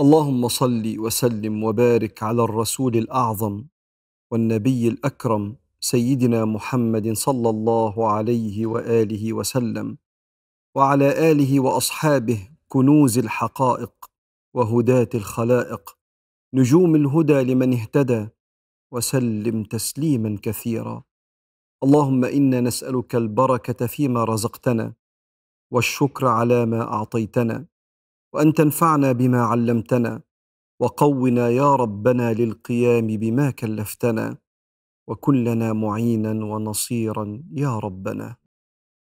اللهم صل وسلم وبارك على الرسول الأعظم والنبي الأكرم سيدنا محمد صلى الله عليه وآله وسلم وعلى آله وأصحابه كنوز الحقائق وهداة الخلائق نجوم الهدى لمن اهتدى وسلم تسليما كثيرا. اللهم إنا نسألك البركة فيما رزقتنا والشكر على ما أعطيتنا. وأن تنفعنا بما علمتنا وقونا يا ربنا للقيام بما كلفتنا وكن لنا معينا ونصيرا يا ربنا.